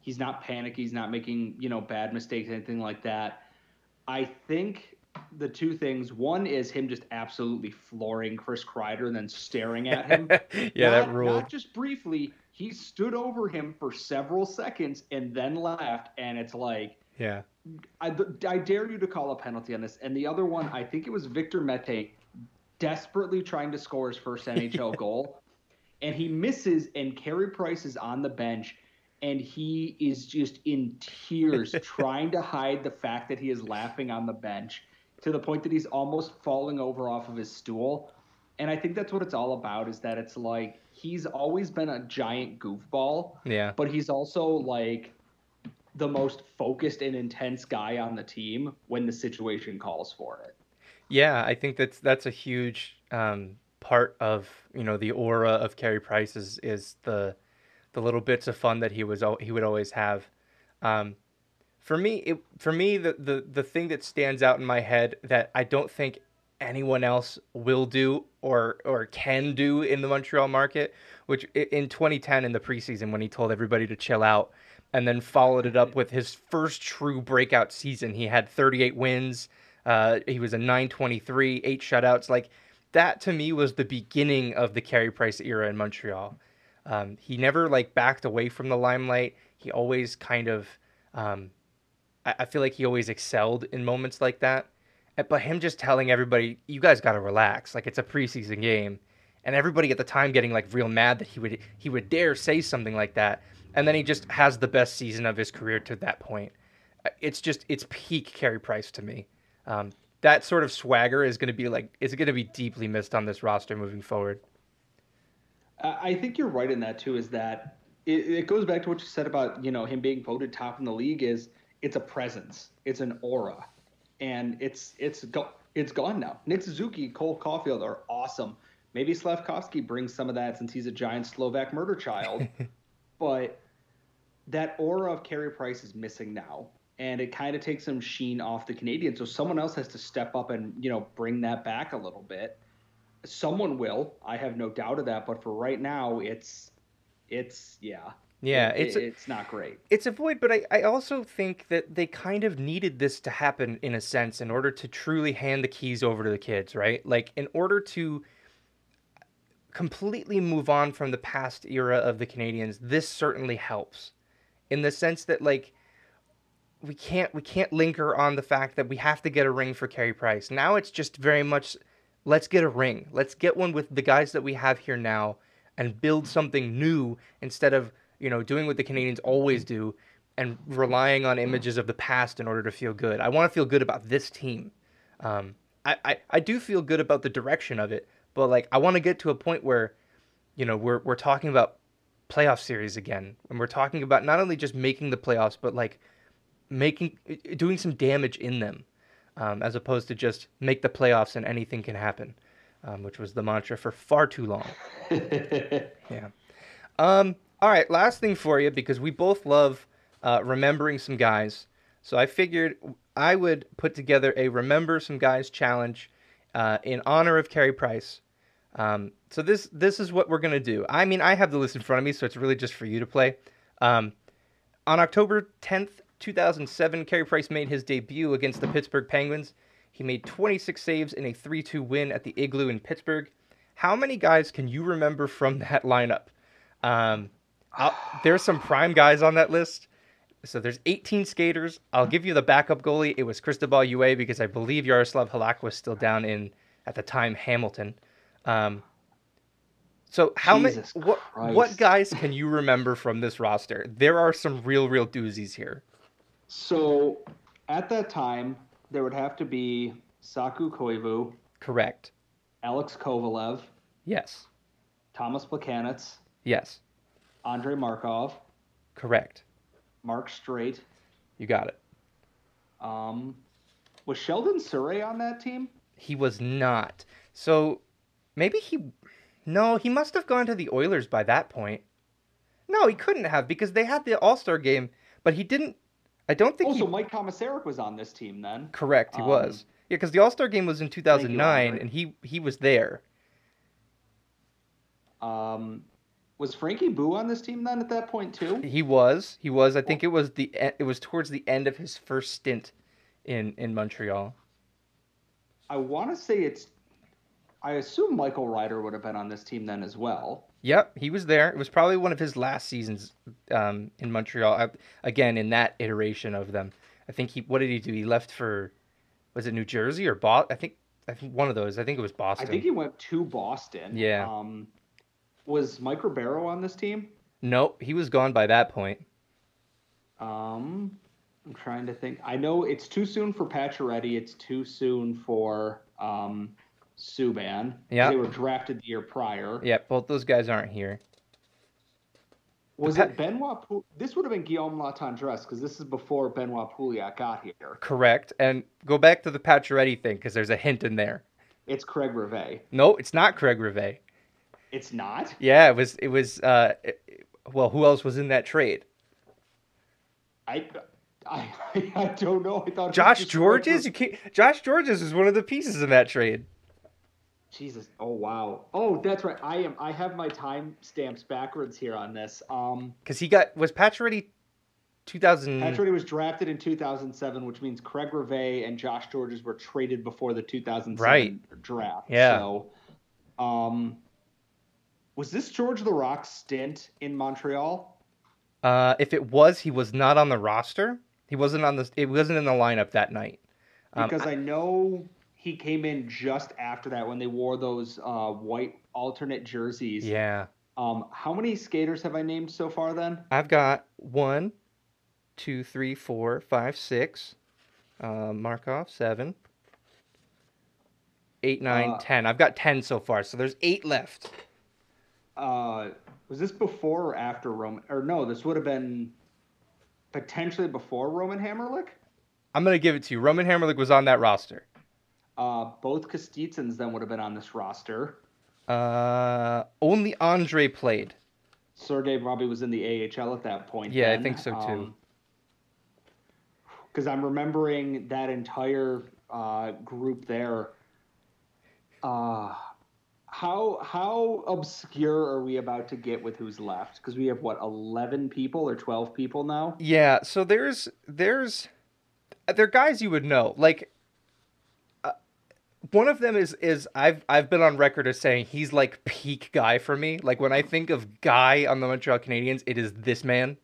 he's not panicky. He's not making you know bad mistakes, anything like that. I think the two things. One is him just absolutely flooring Chris Kreider and then staring at him. *laughs* yeah, not, that rule. Not just briefly. He stood over him for several seconds and then left, and it's like, yeah, I, I dare you to call a penalty on this. And the other one, I think it was Victor Mete desperately trying to score his first NHL *laughs* goal, and he misses, and Carey Price is on the bench and he is just in tears *laughs* trying to hide the fact that he is laughing on the bench to the point that he's almost falling over off of his stool. And I think that's what it's all about is that it's like he's always been a giant goofball. Yeah. But he's also like the most focused and intense guy on the team when the situation calls for it. Yeah, I think that's that's a huge um, part of you know the aura of Carey Price is is the the little bits of fun that he was he would always have. Um, for me, it for me the, the the thing that stands out in my head that I don't think anyone else will do or or can do in the Montreal market, which in 2010 in the preseason when he told everybody to chill out and then followed it up with his first true breakout season. He had 38 wins. Uh, he was a 923, eight shutouts. Like that to me was the beginning of the Carey Price era in Montreal. Um, he never like backed away from the limelight. He always kind of, um, I, I feel like he always excelled in moments like that. But him just telling everybody, you guys got to relax. Like it's a preseason game. And everybody at the time getting like real mad that he would he would dare say something like that. And then he just has the best season of his career to that point. Uh, it's just it's peak Carey Price to me. Um, that sort of swagger is going to be like is going to be deeply missed on this roster moving forward. I think you're right in that too. Is that it, it goes back to what you said about you know him being voted top in the league. Is it's a presence, it's an aura, and it's it's go, it's gone now. Nick Suzuki, Cole Caufield are awesome. Maybe Slavkovsky brings some of that since he's a giant Slovak murder child, *laughs* but that aura of Carey Price is missing now and it kind of takes some sheen off the Canadian. So someone else has to step up and you know bring that back a little bit. Someone will, I have no doubt of that. But for right now, it's it's yeah. Yeah, it, it's it, it's not great. It's a void, but I, I also think that they kind of needed this to happen in a sense in order to truly hand the keys over to the kids, right? Like in order to completely move on from the past era of the Canadiens, this certainly helps. In the sense that like we can't we can't linger on the fact that we have to get a ring for Carey Price. Now it's just very much let's get a ring. Let's get one with the guys that we have here now and build something new instead of, you know, doing what the Canadiens always do and relying on images of the past in order to feel good. I want to feel good about this team. Um, I, I, I do feel good about the direction of it, but like I want to get to a point where, you know, we're we're talking about playoff series again, and we're talking about not only just making the playoffs, but like making doing some damage in them, um, as opposed to just make the playoffs and anything can happen, um, which was the mantra for far too long. *laughs* yeah. Um, all right, last thing for you because we both love uh, remembering some guys. So I figured I would put together a remember some guys challenge uh, in honor of Carey Price. Um, so this this is what we're gonna do. I mean, I have the list in front of me, so it's really just for you to play. Um, on October 10th, 2007, Carey Price made his debut against the Pittsburgh Penguins. He made 26 saves in a 3 2 win at the Igloo in Pittsburgh. How many guys can you remember from *laughs* that lineup? Um, there's some prime guys on that list. So there's 18 skaters. I'll give you the backup goalie. It was Cristobal Huet because I believe Yaroslav Halak was still down in, at the time, Hamilton. Um, so how many what what guys can you remember from this roster? There are some real real doozies here. So at that time, there would have to be Saku Koivu. Correct. Alex Kovalev. Yes. Thomas Plekanec. Yes. Andrei Markov. Correct. Mark Streit. You got it. Um, was Sheldon Souray on that team? He was not. So maybe he. No, he must have gone to the Oilers by that point. No, he couldn't have because they had the All Star game, but he didn't I don't think. Also, he... Mike Komisarek was on this team then. Correct, he um, was. Yeah, because the All Star game was in 2009, and he he was there. Um, was Frankie Boo on this team then at that point too? He was. He was. I think it was the it was towards the end of his first stint in in Montreal. I want to say it's. I assume Michael Ryder would have been on this team then as well. Yep, he was there. It was probably one of his last seasons um, in Montreal. I, again, in that iteration of them, I think he. What did he do? He left for, was it New Jersey or Boston? I think. I think one of those. I think it was Boston. I think he went to Boston. Yeah. Um, was Mike Ribeiro on this team? Nope, he was gone by that point. Um, I'm trying to think. I know it's too soon for Pacioretty. It's too soon for um, Subban. Yeah. They were drafted the year prior. Yeah, both those guys aren't here. Was it Benoit? Pou- this would have been Guillaume Latendresse because this is before Benoit Pouliot got here. Correct. And go back to the Pacioretty thing because there's a hint in there. It's Craig Rivet. No, it's not Craig Rivet. It's not. Yeah, it was. It was. Uh, it- well, who else was in that trade? I, I, *laughs* I don't know. I thought Josh Gorges. You can't. Josh Gorges is one of the pieces in that trade. Jesus. Oh wow. Oh, that's right. I am. I have my time stamps backwards here on this. Um, Because he got was Pacioretty, two thousand. Pacioretty was drafted in 2007, which means Craig Rivet and Josh Gorges were traded before the 2007 Right. draft. Yeah. So, um, was this George Laraque stint in Montreal? Uh, if it was, he was not on the roster. He wasn't on the. It wasn't in the lineup that night. Um, Because I know he came in just after that when they wore those uh, white alternate jerseys. Yeah, Um, how many skaters have I named so far then? I've got one, two, three, four, five, six. Uh, Markov seven. Eight, nine, Uh, ten. I've got ten so far, so there's eight left. Uh, was this before or after Roman? Or no, this would have been potentially before Roman Hamrlik. I'm gonna give it to you. Roman Hamrlik was on that roster. Uh, both Kostitsins then would have been on this roster. Uh, only Andre played. Sergey probably was in the AHL at that point. Yeah, I think so, too. Because I'm remembering that entire uh, group there. Uh, how how obscure are we about to get with who's left? Because we have what 11 people or 12 people now. Yeah, so there's there's they're guys you would know. Like uh, one of them is is I've I've been on record as saying he's like peak guy for me. Like when I think of guy on the Montreal Canadiens, it is this man.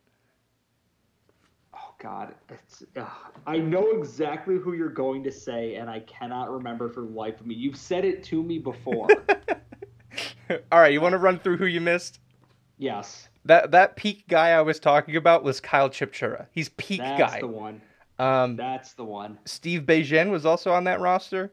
God, it's. Uh, I know exactly who you're going to say, and I cannot remember for the life of me. You've said it to me before. *laughs* All right, you want to run through who you missed? yes, That that peak guy I was talking about was Kyle Chipchura. He's peak that's guy. the one. Um, That's the one. Steve Begin was also on that roster.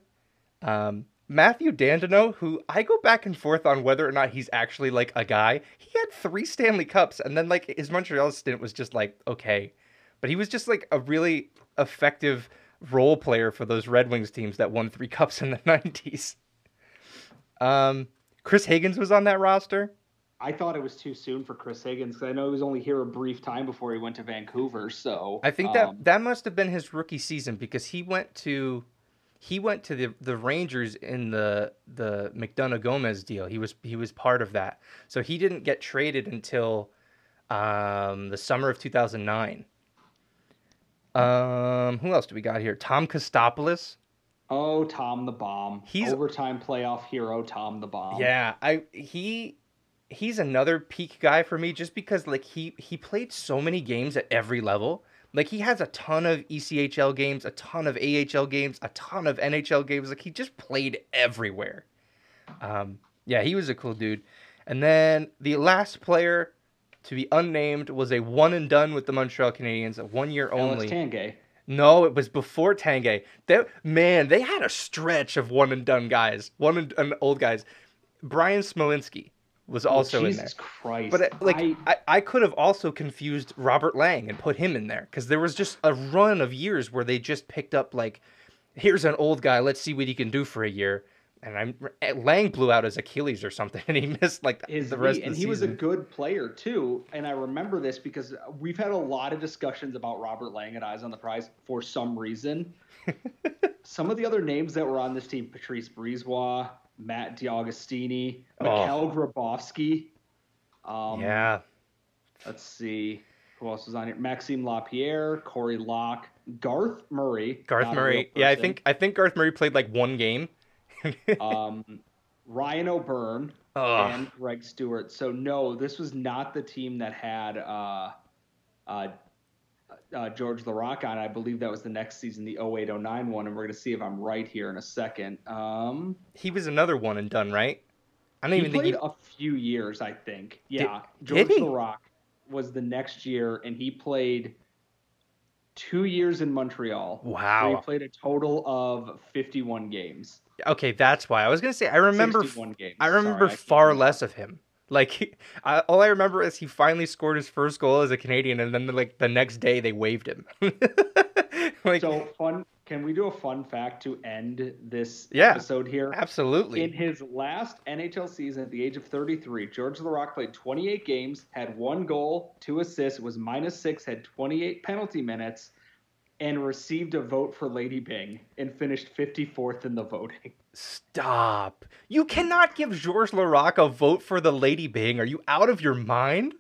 Um, Mathieu Dandenault, who I go back and forth on whether or not he's actually like a guy. He had three Stanley Cups, and then like his Montreal stint was just like okay, but he was just like a really effective role player for those Red Wings teams that won three *laughs* cups in the nineties. Um, Chris Higgins was on that roster. I thought it was too soon for Chris Higgins because I know he was only here a brief time before he went to Vancouver. So I think that um, that must have been his rookie season because he went to he went to the the Rangers in the the McDonagh Gomez deal. He was he was part of that. So he didn't get traded until um, the summer of 2009. Um, who else do we got here? Tom Kostopoulos. oh Tom the Bomb, He's- overtime playoff hero Tom the Bomb. Yeah, I he he's another peak guy for me just because like he he played so many games at every level. Like he has a ton of ECHL games, a ton of AHL games, a ton of NHL games. Like he just played everywhere. Um, yeah, he was a cool dude. And then the last player to be unnamed was a one and done with the Montreal Canadiens, a one year only. Tanguay. No, it was before Tanguay. They, man, they had a stretch of one and done guys, one and, and old guys. Bryan Smolinski was also oh, in Jesus there. Christ! But uh, like, I, I, I could have also confused Robert Lang and put him in there because there was just a run of years where they just picked up like, here's an old guy, let's see what he can do for a year. And I'm Lang blew out his Achilles or something, *laughs* and he missed like his the rest knee- and he was a good player too. And I remember this because we've had a lot of discussions about Robert Lang and Eyes on the Prize for some reason. *laughs* some of the other names that were on this team: Patrice Brisebois, Matt D'Agostini, Oh. Grabovski. Um, yeah, Let's see who else was on here: Maxime Lapierre, Corey Locke, Garth Murray. Garth not a real Murray. Yeah, I think I think Garth Murray played like one game. *laughs* um, Ryan O'Byrne. Ugh. and Greg Stewart. So no, this was not the team that had uh, uh, uh, George Laraque on. I believe that was the next season, the 0809 one, and we're going to see if I'm right here in a second. Um, he was another one and done, right? I don't even think played he. a few years, I think. Yeah, did George he? Laraque was the next year, and he played two years in Montreal. Wow. he played a total of 51 games. Okay, that's why I was gonna say I remember. 61 games. I remember Sorry, far less of him. Like, *laughs* I, all I remember is he finally scored his first goal as a Canadian, and then like the next day they waived him. *laughs* like, so fun. Can we do a fun fact to end this yeah, episode here? Absolutely. In his last NHL season at the age of 33, George Laraque played 28 games, had one goal, two assists, was minus six, had 28 penalty minutes, and received a vote for Lady Byng and finished 54th in the voting. Stop. You cannot give George Laraque a vote for the Lady Byng. Are you out of your mind?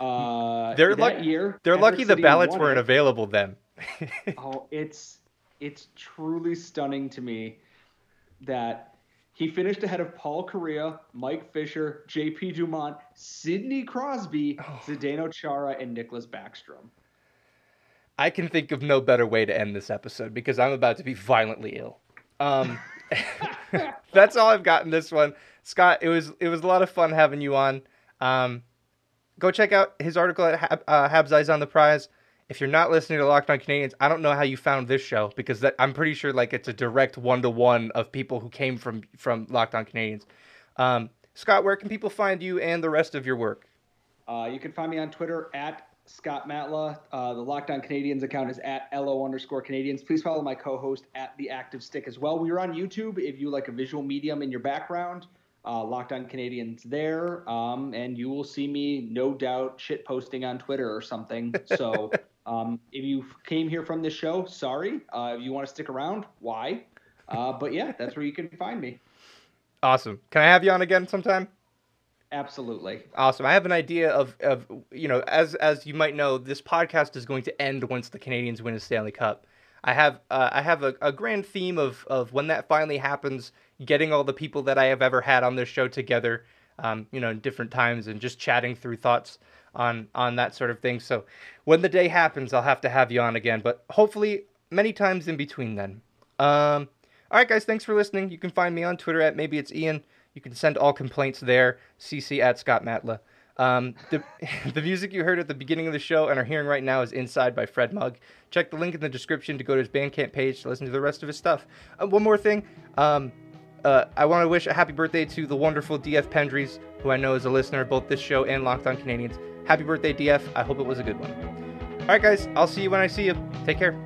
Uh, they're lucky. Year, they're lucky the ballots weren't it. available then. *laughs* oh, it's it's truly stunning to me that he finished ahead of Paul Kariya, Mike Fisher, J.P. Dumont, Sidney Crosby, oh. Zdeno Chara, and Nicklas Backstrom. I can think of no better way to end this episode because I'm about to be violently ill. Um, *laughs* *laughs* that's all I've got in this one. Scott, it was it was a lot of fun having you on. Um, go check out his article at Hab, uh, Habs Eyes on the Prize. If you're not listening to Locked On Canadiens, I don't know how you found this show because that, I'm pretty sure like it's a direct one to one of people who came from from Locked On Canadiens. Um, Scott, where can people find you and the rest of your work? Uh, you can find me on Twitter at Scott Matla. Uh, the Locked On Canadiens account is at LO underscore Canadiens. Please follow my co host at The Active Stick as well. We are on YouTube if you like a visual medium in your background. Uh, Locked On Canadiens there. Um, and you will see me, no doubt, shit posting on Twitter or something. So *laughs* um, if you came here from this show, sorry. Uh, if you want to stick around, why? Uh, but yeah, that's where you can find me. Awesome. Can I have you on again sometime? Absolutely. Awesome. I have an idea of, of you know, as as you might know, this podcast is going to end once the Canadiens win a Stanley Cup. I have uh, I have a, a grand theme of of when that finally happens, getting all the people that I have ever had on this show together, um, you know, in different times and just chatting through thoughts on on that sort of thing. So when the day happens, I'll have to have you on again, but hopefully many times in between then. Um, all right, guys, thanks for listening. You can find me on Twitter at maybe it's Ian. You can send all complaints there. CC at Scott Matla. Um, the, *laughs* the music you heard at the beginning of the show and are hearing right now is Inside by Fred Mug. Check the link in the description to go to his Bandcamp page to listen to the rest of his stuff. Uh, one more thing. Um, uh, I want to wish a happy birthday to the wonderful DF Pendries, who I know is a listener of both this show and Locked On Canadiens. Happy birthday, DF. I hope it was a good one. All right, guys. I'll see you when I see you. Take care.